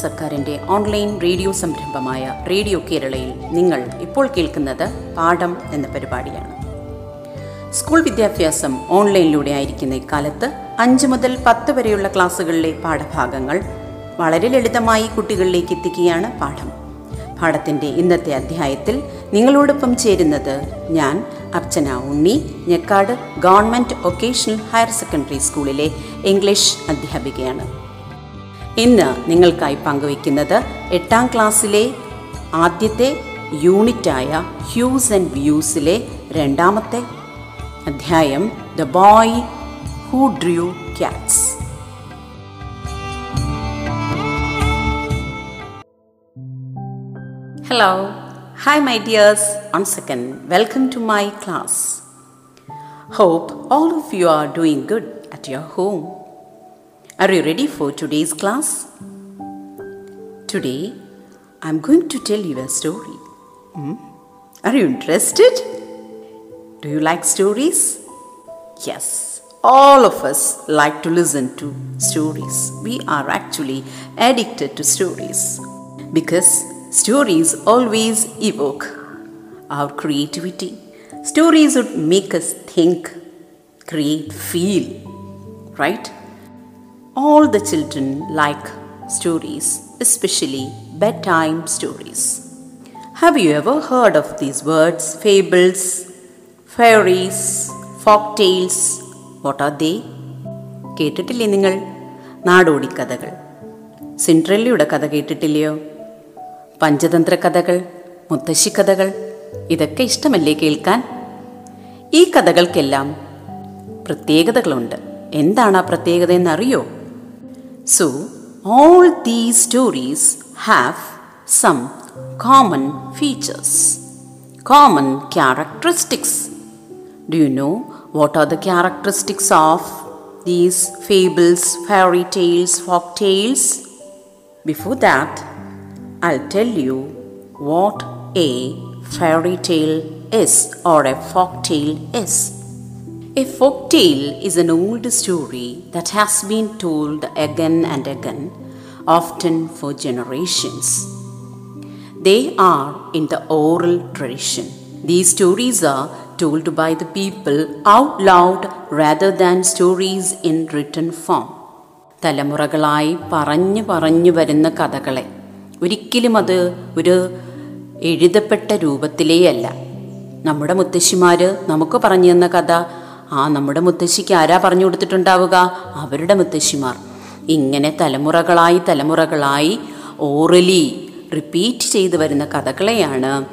സർക്കാരിന്റെ online radio സംരംഭമായ radio കേരളയിൽ നിങ്ങൾ ഇപ്പോൾ കേൾക്കുന്നത് പാഠം എന്ന പരിപാടിയാണ്. സ്കൂൾ വിദ്യാഭ്യാസം ഓൺലൈനിലൂടെ ആയിരിക്കുന്ന ഇക്കാലത്ത് അഞ്ച് മുതൽ പത്ത് വരെയുള്ള ക്ലാസ്സുകളിലെ പാഠഭാഗങ്ങൾ വളരെ ലളിതമായി കുട്ടികളിലേക്ക് എത്തിക്കുകയാണ് പാഠം. പാഠത്തിന്റെ ഇന്നത്തെ അധ്യായത്തിൽ നിങ്ങളോടൊപ്പം ചേരുന്നത് ഞാൻ Archana Unni Njekkad government vocational higher secondary സ്കൂളിലെ ഇംഗ്ലീഷ് അധ്യാപികയാണ്. ഇന്ന് നിങ്ങൾക്കായി പങ്കുവയ്ക്കുന്നത് എട്ടാം ക്ലാസ്സിലെ ആദ്യത്തെ യൂണിറ്റായ ഹ്യൂസ് ആൻഡ് വ്യൂസിലെ രണ്ടാമത്തെ അധ്യായം the boy who drew cats. Hello hi my dears one second welcome to my class hope all of you are doing good at your home Are you ready for today's class? Today, I'm going to tell you a story. Hmm? Are you interested? Do you like stories? Yes, all of us like to listen to stories. We are actually addicted to stories because stories always evoke our creativity. Stories would make us think, create, feel, right? All the children like stories, especially bedtime stories. Have you ever heard of these words, fables, fairies, folk tales? What are they? കേട്ടിട്ടില്ലേ നിങ്ങൾ നാടോടിക്കഥകൾ സിൻഡ്രല്ലയുടെ കഥ കേട്ടിട്ടില്ലയോ പഞ്ചതന്ത്ര കഥകൾ മുത്തശ്ശിക്കഥകൾ ഇതൊക്കെ ഇഷ്ടമല്ലേ കേൾക്കാൻ ഈ കഥകൾക്കെല്ലാം പ്രത്യേകതകളുണ്ട് എന്താണ് ആ പ്രത്യേകത എന്നറിയോ So, all these stories have some common features, common characteristics. Do you know what are the characteristics of these fables, fairy tales, folk tales? Before that, I'll tell you what a fairy tale is or a folk tale is. A folk tale is an old story that has been told again and again, often for generations. They are in the oral tradition. These stories are told by the people out loud rather than stories in written form. തലമുറകളായി പറഞ്ഞു പറഞ്ഞു വരുന്ന കഥകളെ ഒരിക്കലും അത് ഒരു എഴുതപ്പെട്ട രൂപത്തിലേ അല്ല നമ്മുടെ മുത്തശ്ശിമാർ നമുക്ക് പറഞ്ഞു തന്ന കഥ ആ നമ്മുടെ മുത്തശ്ശിക്ക് ആരാ പറഞ്ഞു കൊടുത്തിട്ടുണ്ടാവുക? അവരുടെ മുത്തശ്ശിമാർ. ഇങ്ങനെ തലമുറകളായി തലമുറകളായി ഓറലി റിപ്പീറ്റ് ചെയ്തു വരുന്ന കഥകളെയാണ്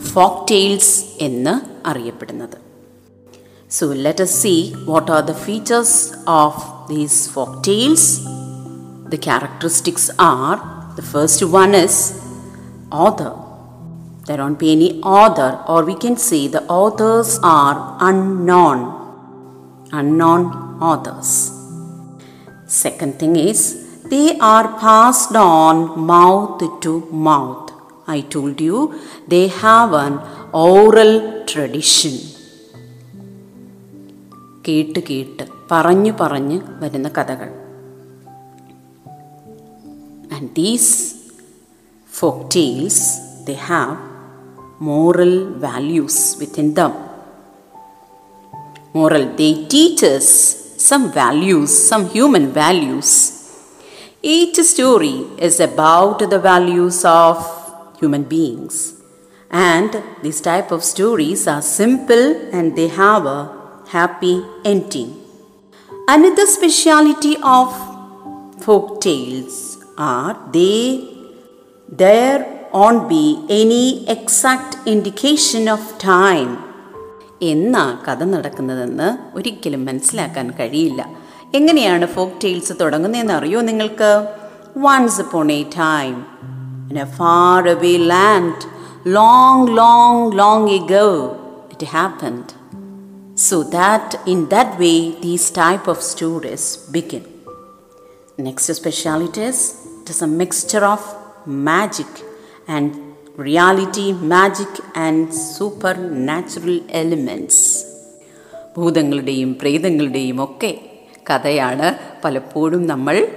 ഫോക്ക് ടെയിൽസ് എന്ന് അറിയപ്പെടുന്നത്. So let see what are the features of these folk tales. The characteristics are the first one is other don't be any other or we can see the authors are unknown Unknown authors. Second thing is they are passed on mouth to mouth. I told you they have an oral tradition. കേട്ട് കേട്ട് പറഞ്ഞു പറഞ്ഞ് വരുന്ന കഥകൾ and these folk tales they have moral values within them moral they teach us some values some human values. Each story is about the values of human beings. And these type of stories are simple and they have a happy ending. Another speciality of folk tales are they there won't be any exact indication of time എന്നാ കഥ നടക്കുന്നതെന്ന് ഒരിക്കലും മനസ്സിലാക്കാൻ കഴിയില്ല. എങ്ങനെയാണ് folk tales തുടങ്ങുന്നതെന്ന് അറിയോ നിങ്ങൾക്ക്? Once a time in a far away land long long long he gave it happen so that in that way these type of stories begin next specialities it is a mixture of magic and reality, and supernatural elements ഭൂതങ്ങളുടെയും പ്രേതങ്ങളുടെയും ഒക്കെ കഥയാണ് പലപ്പോഴും നമ്മൾ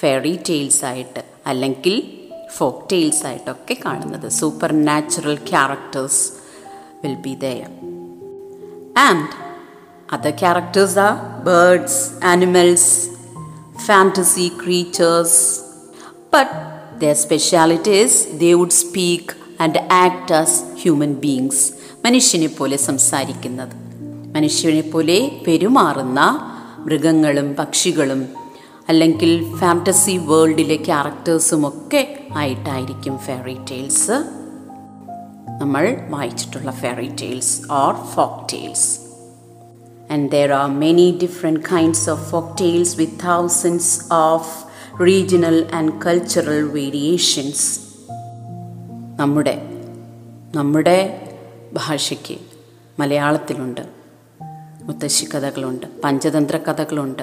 fairy tales ആയിട്ട് അല്ലെങ്കിൽ folk tales ആയിട്ടൊക്കെ കാണുന്നത്. Supernatural characters will be there and other characters are birds animals fantasy creatures But speciality is they would speak and act as human beings. മനുഷ്യനെ പോലെ സംസാരിക്കുന്നത്. മനുഷ്യനെ പോലെ പെരുമാറുന്ന മൃഗങ്ങളും പക്ഷികളും അല്ലെങ്കിൽ ഫാന്റസി വേൾഡിലെ ക്യാരക്ടേഴ്സും ഒക്കെ ആയിട്ടായിരിക്കും ഫെയറി ടെയിൽസ് നമ്മൾ വായിച്ചിട്ടുള്ള fairy tales or folk tales and there are many different kinds of folk tales with thousands of regional and cultural variations നമ്മുടെ നമ്മുടെ ഭാഷയ്ക്ക് മലയാളത്തിലുണ്ട് മുത്തശ്ശി കഥകളുണ്ട് പഞ്ചതന്ത്ര കഥകളുണ്ട്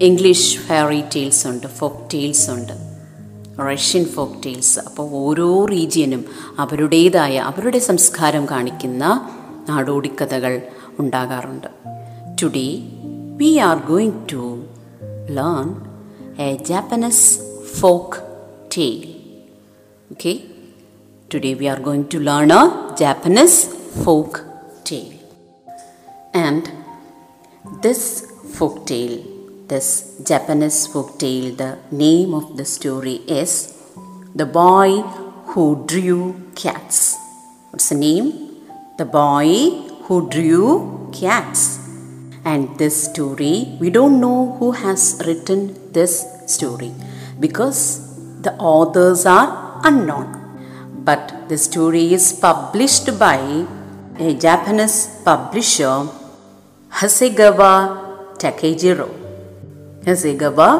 ഇംഗ്ലീഷ് ഫെയറി ടെയിൽസ് ഉണ്ട് ഫോക്ക് ടെയിൽസ് ഉണ്ട് റഷ്യൻ ഫോക്ക് ടെയിൽസ് അപ്പോൾ ഓരോ റീജിയനും അവരുടേതായ അവരുടെ സംസ്കാരം കാണിക്കുന്ന നാടോടിക്കഥകൾ ഉണ്ടാകാറുണ്ട്. Today we are going to learn a Japanese folk tale. Okay, today we are going to learn a Japanese folk tale. And this folk tale, this Japanese folk tale, the name of the story is The Boy Who Drew Cats. What's the name? The Boy Who Drew Cats. And this story, we don't know who has written this story because the authors are unknown. But the story is published by a Japanese publisher, Hasegawa Takejiro. Hasegawa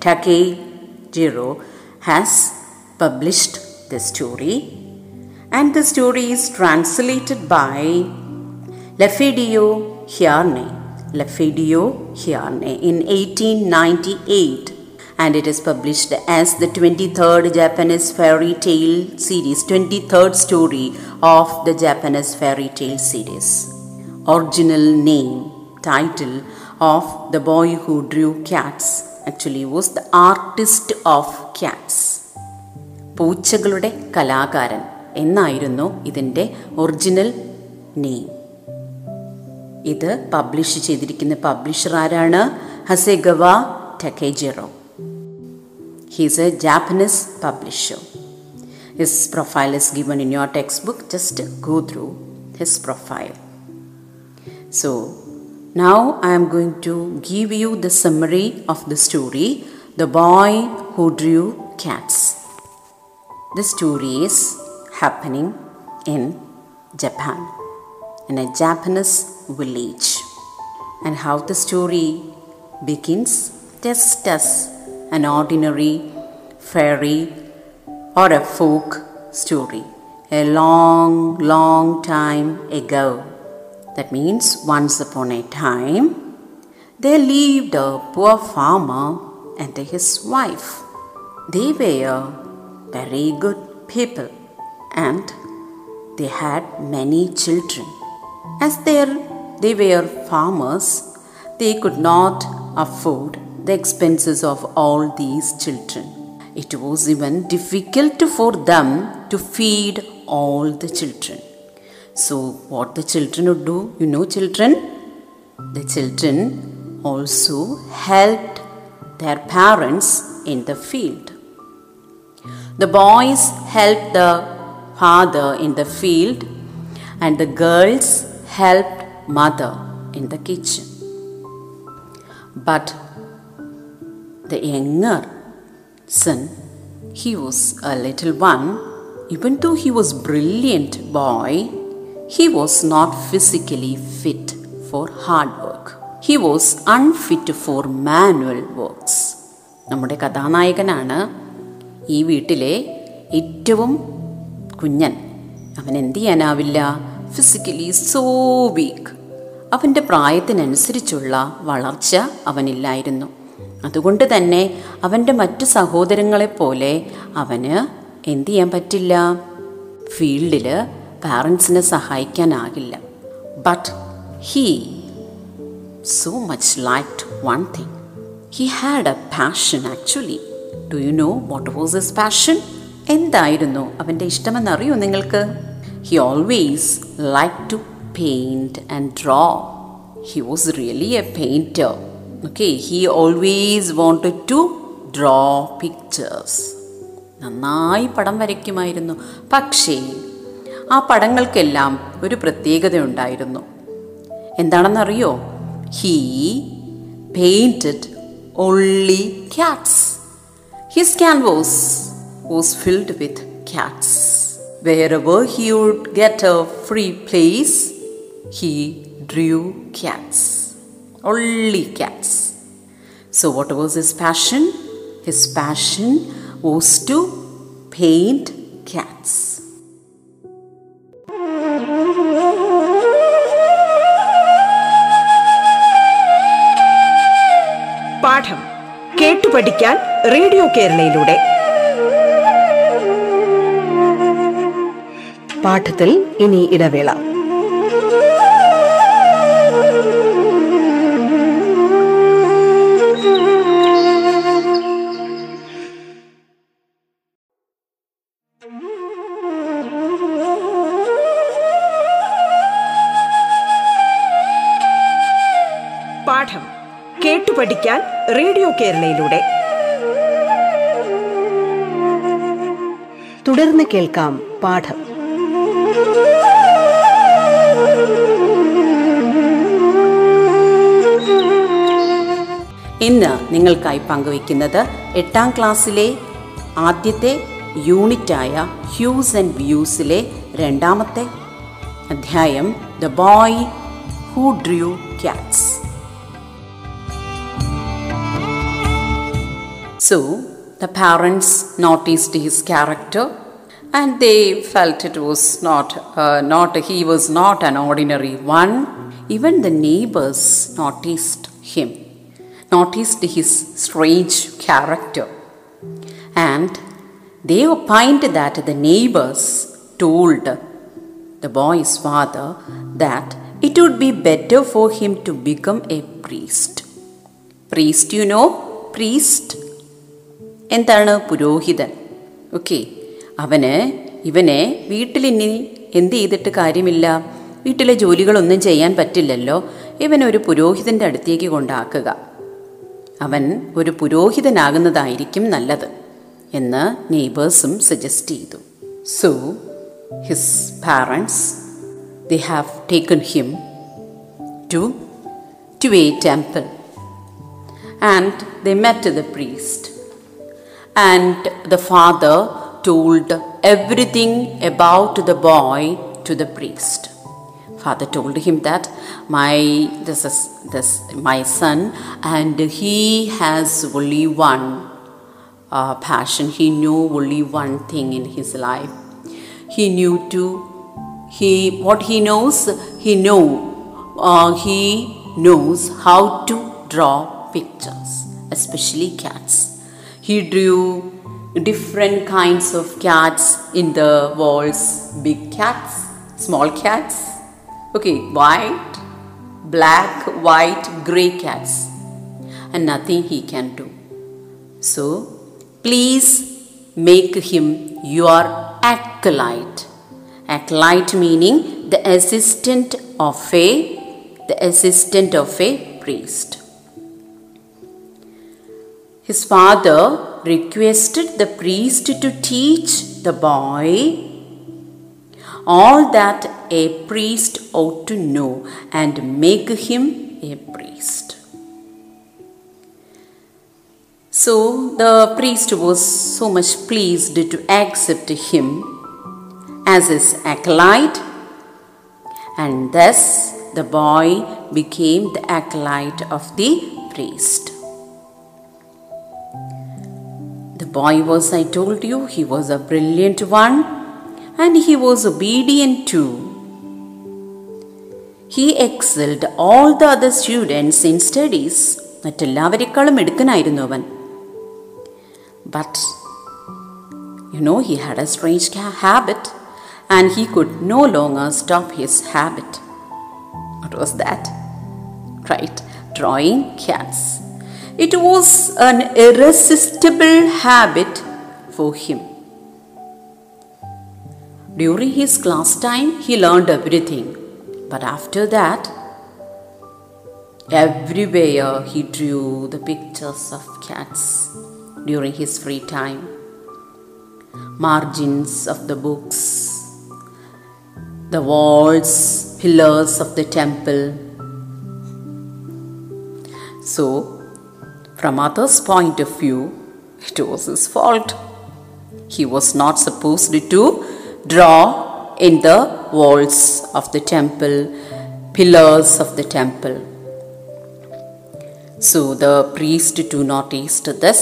Takejiro has published the story and the story is translated by Lafedio Hiarne. Lafedio Hiarne in 1898 and it is published as the 23rd Japanese fairy tale series, 23rd story of the Japanese fairy tale series. Original name, title of The Boy Who Drew Cats actually was The Artist of Cats. പൂച്ചകളുടെ കലാകാരൻ എന്നായിരുന്നു ഇതിന്റെ original name ഇത് publish ചെയ്തിരിക്കുന്ന publisher ആരാണ് Hasegawa Takejiro he's a Japanese publisher his profile is given in your textbook just go through his profile so Now I am going to give you the summary of the story The Boy Who Drew Cats. The story is happening in Japan, in a Japanese village. And how the story begins just as an ordinary fairy or a folk story a long, long time ago. That means once upon a time, there lived a poor farmer and his wife. They were very good people and they had many children. As they were farmers, they could not afford the expenses of all these children. It was even difficult for them to feed all the children. So, what the children would do, you know, children? The children also helped their parents in the field. The boys helped the father in the field, and the girls helped mother in the kitchen. But the younger son, he was a little one, even though he was brilliant boy, he was not physically fit for hard work. He was unfit for manual works. നമ്മുടെ കഥാനായകനാണ് ഈ വീട്ടിലെ ഏറ്റവും കുഞ്ഞൻ അവൻ എന്ത് ചെയ്യാനാവില്ല physically so week അവന്റെ പ്രായത്തിനനുസരിച്ചുള്ള വളർച്ച അവനില്ലായിരുന്നു. അതുകൊണ്ട് തന്നെ അവന്റെ മറ്റു സഹോദരങ്ങളെപ്പോലെ അവന് എന്ത് ചെയ്യാൻ പറ്റില്ല? ഫീൽഡിൽ പാരൻസിനെ സഹായിക്കാനാകില്ല. But he so much like one thing he had a passion actually do you know what was is passion എന്തായിരുന്നു അവന്റെ ഇഷ്ടമെന്നറിയോ നിങ്ങൾക്ക്? He always like to paint and draw he was really a painter okay he always wanted to draw pictures നന്നായി പടം വരയ്ക്കുമായിരുന്നു. പക്ഷേ ആ പടങ്ങൾക്കെല്ലാം ഒരു പ്രത്യേകതയുണ്ടായിരുന്നു. എന്താണെന്നറിയോ? He painted only cats his canvas was filled with cats wherever he would get a free place he drew cats only cats So, what was his passion? His passion was to paint cats. പാഠം കേട്ടു പഠിക്കാൻ radio കേരളയിലൂടെ പാഠത്തിൽ ഇനി ഇടവേള കേരളയിലൂടെ. തുടർന്ന് കേൾക്കാം പാഠം. ഇന്ന് നിങ്ങൾക്കായി പങ്കുവയ്ക്കുന്നത് എട്ടാം ക്ലാസ്സിലെ ആദ്യത്തെ യൂണിറ്റായ ഹ്യൂസ് ആൻഡ് വ്യൂസിലെ രണ്ടാമത്തെ അധ്യായം the boy who drew cats. So the parents noticed his character and they felt it was not, uh, not he was not an ordinary one. Even the neighbors noticed him, noticed his strange character. And they opined that the neighbors told the boy's father that it would be better for him to become a priest. Priest, you know, priest എന്താണ് പുരോഹിതൻ? Okay അവന് ഇവനെ വീട്ടിലിനി എന്ത് ചെയ്തിട്ട് കാര്യമില്ല? വീട്ടിലെ ജോലികളൊന്നും ചെയ്യാൻ പറ്റില്ലല്ലോ. ഇവനൊരു പുരോഹിതന്റെ അടുത്തേക്ക് കൊണ്ടാക്കുക. അവൻ ഒരു പുരോഹിതനാകുന്നതായിരിക്കും നല്ലത് എന്ന് നെയ്ബേഴ്സും സജസ്റ്റ് ചെയ്തു. So his parents they have taken him to to a temple and the met the priest and the father told everything about the boy to the priest. Father told him that my this is this my son and he has only one uh, passion. He knew only one thing in his life. He knew to he what he knows he know uh, he knows how to draw pictures especially cats he drew different kinds of cats in the walls. Big cats small cats. Okay white black white gray cats. And nothing he can do. So please make him your acolyte. Acolyte meaning the assistant of a the assistant of a priest his father requested the priest to teach the boy all that a priest ought to know and make him a priest. So the priest was so much pleased to accept him as his acolyte, and thus the boy became the acolyte of the priest. boy was, I told you, he was a brilliant one and he was obedient too. He excelled all the other students in studies. മറ്റെല്ലാവരെക്കാളും എടുക്കനായിരുന്നു അവൻ but you know he had a strange habit and he could no longer stop his habit What was that? Right, drawing cats. it was an irresistible habit for him. During his class time, he learned everything. But after that, everywhere he drew the pictures of cats during his free time. Margins of the books, the walls, pillars of the temple. So, from others' point of view, it was his fault. He was not supposed to draw in the walls of the temple, pillars of the temple. So the priest too noticed this.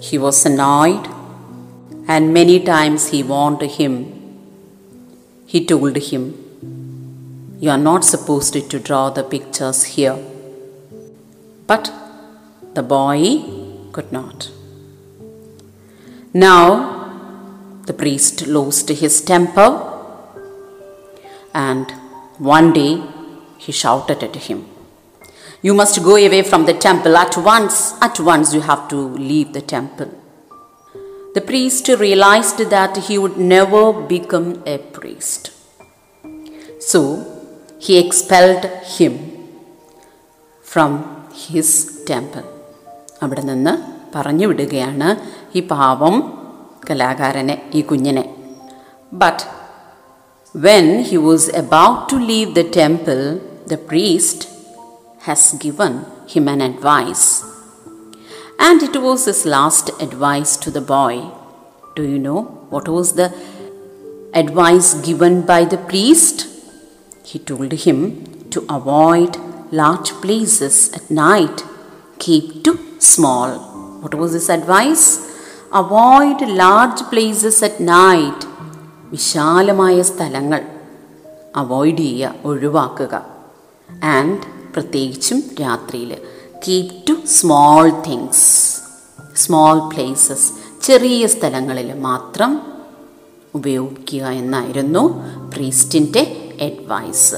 He was annoyed, and many times he warned him. He told him, You are not supposed to draw the pictures here. But the boy could not. Now the priest lost his temper, and one day he shouted at him, You must go away from the temple at once. At once you have to leave the temple. The priest realized that he would never become a priest. So he expelled him from his temple. അവിടെ നിന്ന് പറഞ്ഞു വിടുകയാണ് ഈ പാവം കലാകാരനെ ഈ കുഞ്ഞിനെ but when he was about to leave the temple the priest has given him an advice and it was his last advice to the boy do you know what was the advice given by the priest? He told him to avoid large places at night, keep to small. What was his advice? Avoid large places at night വിശാലമായ സ്ഥലങ്ങൾ. Avoid ചെയ്യുക ഒഴിവാക്കുക. And പ്രത്യേകിച്ചും രാത്രിയിൽ keep to small things small places ചെറിയ സ്ഥലങ്ങളിൽ മാത്രം ഉപയോഗിക്കുക എന്നായിരുന്നു പ്രീസ്റ്റിന്റെ advice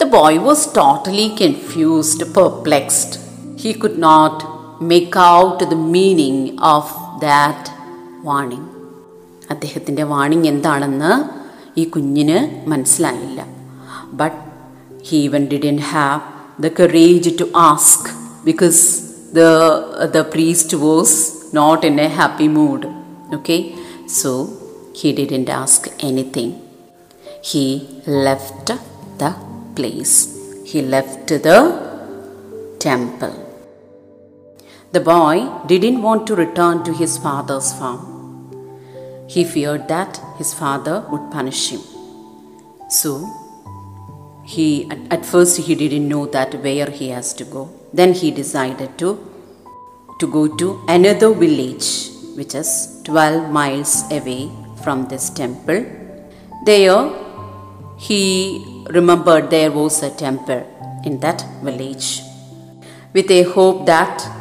the boy was totally confused perplexed he could not Make out the meaning of that warning അദ്ദേഹത്തിൻ്റെ വാണിംഗ് എന്താണെന്ന് ഈ കുഞ്ഞിന് മനസ്സിലായില്ല but he even didn't have the courage to ask because the the priest was not in a happy mood okay so he didn't ask anything. He left the place. He left the temple. the boy didn't want to return to his father's farm. He feared that his father would punish him. So, he at, first he didn't know that where he has to go. Then he decided to to go to another village which is 12 miles away from this temple. There, he remembered there was a temple in that village with a hope that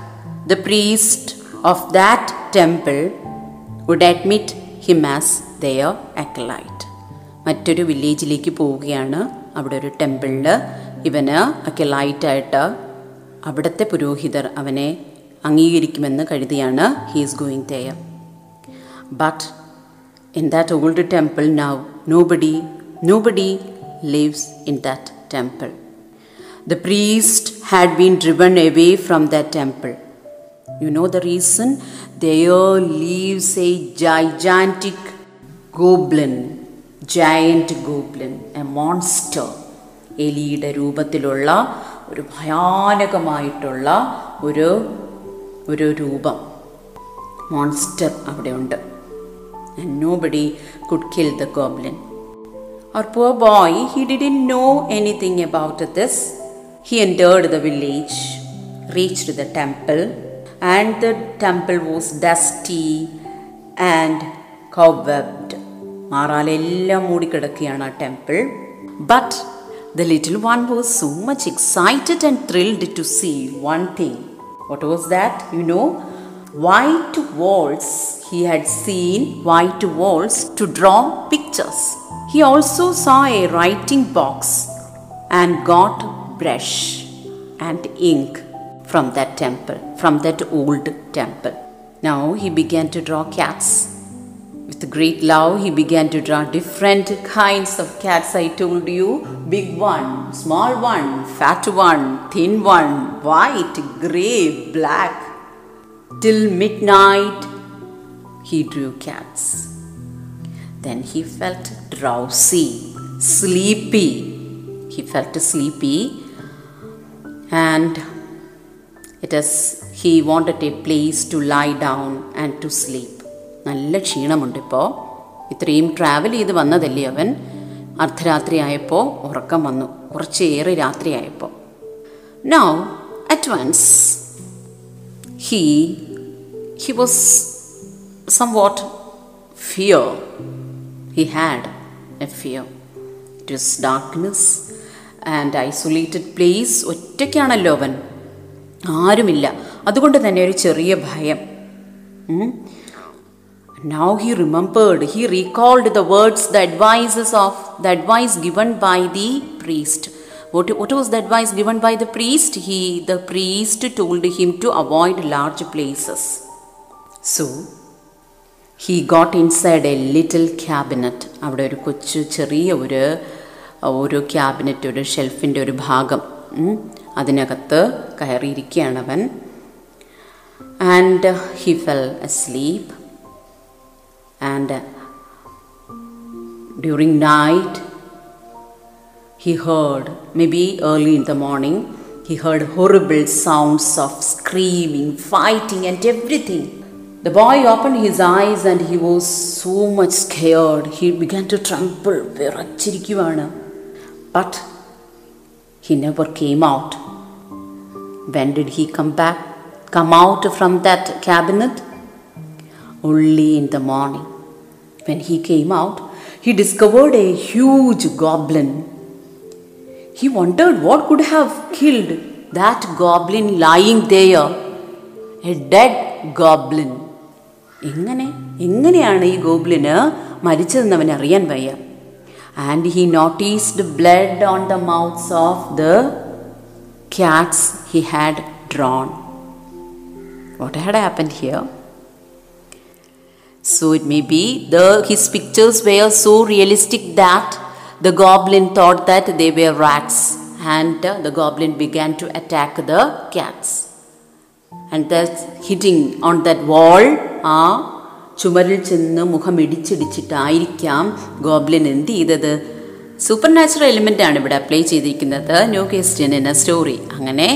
the priest of that temple would admit him as their acolyte. മറ്റൊരു വില്ലേജിലേക്ക് പോവുകയാണ് അവിടെ ഒരു ടെമ്പിളിൽ ഇവന് അക്കലൈറ്റായിട്ട് അവിടുത്തെ പുരോഹിതർ അവനെ അംഗീകരിക്കുമെന്ന് കരുതിയാണ് he is going there but in that old temple now nobody nobody lives in that temple the priest had been driven away from that temple. You know the reason there lives a gigantic goblin giant goblin a monster എലിയുടെ രൂപത്തിലുള്ള ഒരു ഭയാനകമായിട്ടുള്ള ഒരു ഒരു രൂപം monster അവിടെയുണ്ട് and nobody could kill the goblin. Our poor boy, he didn't know anything about this. He entered the village, reached the temple, and the temple was dusty and cobwebbed. മാറാലെല്ലാം മൂടിക്കിടക്കുകയാണ് ആ temple but the little one was so much excited and thrilled to see one thing what was that you know white walls he had seen white walls to draw pictures he also saw a writing box and got brush and ink from that temple from that old temple now he began to draw cats with great love he began to draw different kinds of cats i told you big one small one fat one thin one white gray black Till midnight he drew cats. Then he felt drowsy, sleepy. He felt sleepy and it is he wanted a place to lie down and to sleep. നല്ല ക്ഷീണമുണ്ട് ഇപ്പോൾ ഇത്രയും travel ചെയ്ത് വന്നതല്ലേ അവൻ അർദ്ധരാത്രി ആയപ്പോൾ ഉറക്കം വന്നു കുറച്ചേറെ രാത്രിയായപ്പോൾ now at once he he was somewhat fear he had a fear it was darkness and isolated place ഒറ്റയ്ക്കാണല്ലോ അവൻ ആരുമില്ല അതുകൊണ്ട് തന്നെ ഒരു ചെറിയ ഭയം now he remembered he recalled the words the advices of the advice given by the priest what, what was the advice given by the priest? He, the priest told him to avoid large places. So, he got inside a little cabinet. അവിടെ ഒരു കൊച്ചു ചെറിയ ഒരു ഒരു cabinet ഒരു ഷെൽഫിന്റെ ഒരു ഭാഗം അതിനകത്ത് കയറിയിരിക്കുകയാണ് അവൻ and he fell sleep and during night he heard, maybe early in the morning, he heard horrible sounds of screaming, fighting, and everything. The boy opened his eyes and he was so much scared. He began to tremble. വിറച്ചിരിക്കുവാണ് But he never came out. When did he come back? Come out from that cabinet? Only in the morning. When he came out, he discovered a huge goblin he wondered what could have killed that goblin lying there. A dead goblin. എങ്ങനെ എങ്ങനെയാണ് ഈ ഗോബ്ലിന് മരിച്ചതെന്ന് അവൻ അറിയാൻ വയ്യ and he noticed blood on the mouths of the cats he had drawn. What had happened here? So it may be the his pictures were so realistic that the goblin thought that they were rats and uh, the goblin began to attack the cats. And thus hitting on that wall uh, ചുമരിൽ ചെന്ന് മുഖം ഇടിച്ചിടിച്ചിട്ടായിരിക്കാം goblin എന്ത് ചെയ്തത്? Super natural element ആണ് ഇവിടെ apply ചെയ്തിരിക്കുന്നത്. New in A story അങ്ങനെ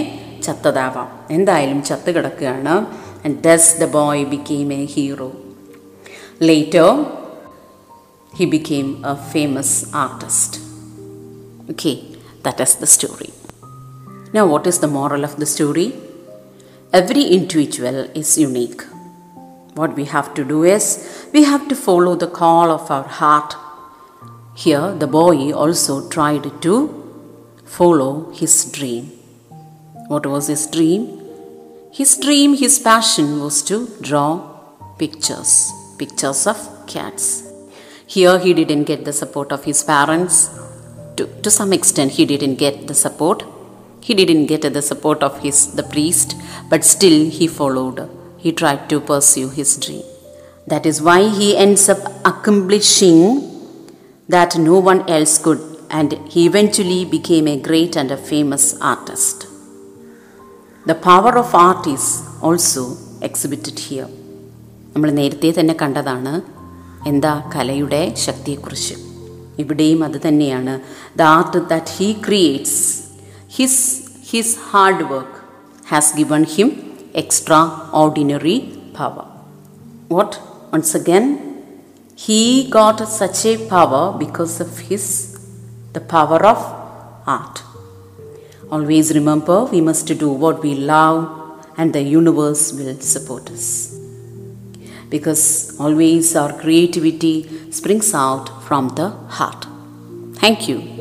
ചത്തതാവാം. എന്തായാലും ചത്ത് കിടക്കുകയാണ്. And thus the boy became a hero later he became a famous artist okay that is the story no what is the moral of the story Every individual is unique. What we have to do is we have to follow the call of our heart. Here, the boy also tried to follow his dream. What was his dream? His dream, his passion was to draw pictures, pictures of cats. Here he didn't get the support of his parents. To, to some extent, he didn't get the support. He didn't get the support of his the priest, but still he followed. He tried to pursue his dream. That is why he ends up accomplishing that no one else could, and he eventually became a great and a famous artist. The power of art is also exhibited here. നമ്മൾ നേരത്തെ തന്നെ കണ്ടതാണ് എന്താ കലയുടെ ശക്തിയെക്കുറിച്ച് ഇവിടെയും അത് തന്നെയാണ് the art that he creates his his hard work has given him extraordinary power. What? Once again, he got such a power because of his the power of art. Always remember we must do what we love and the universe will support us. Because always our creativity springs out from the heart. Thank you.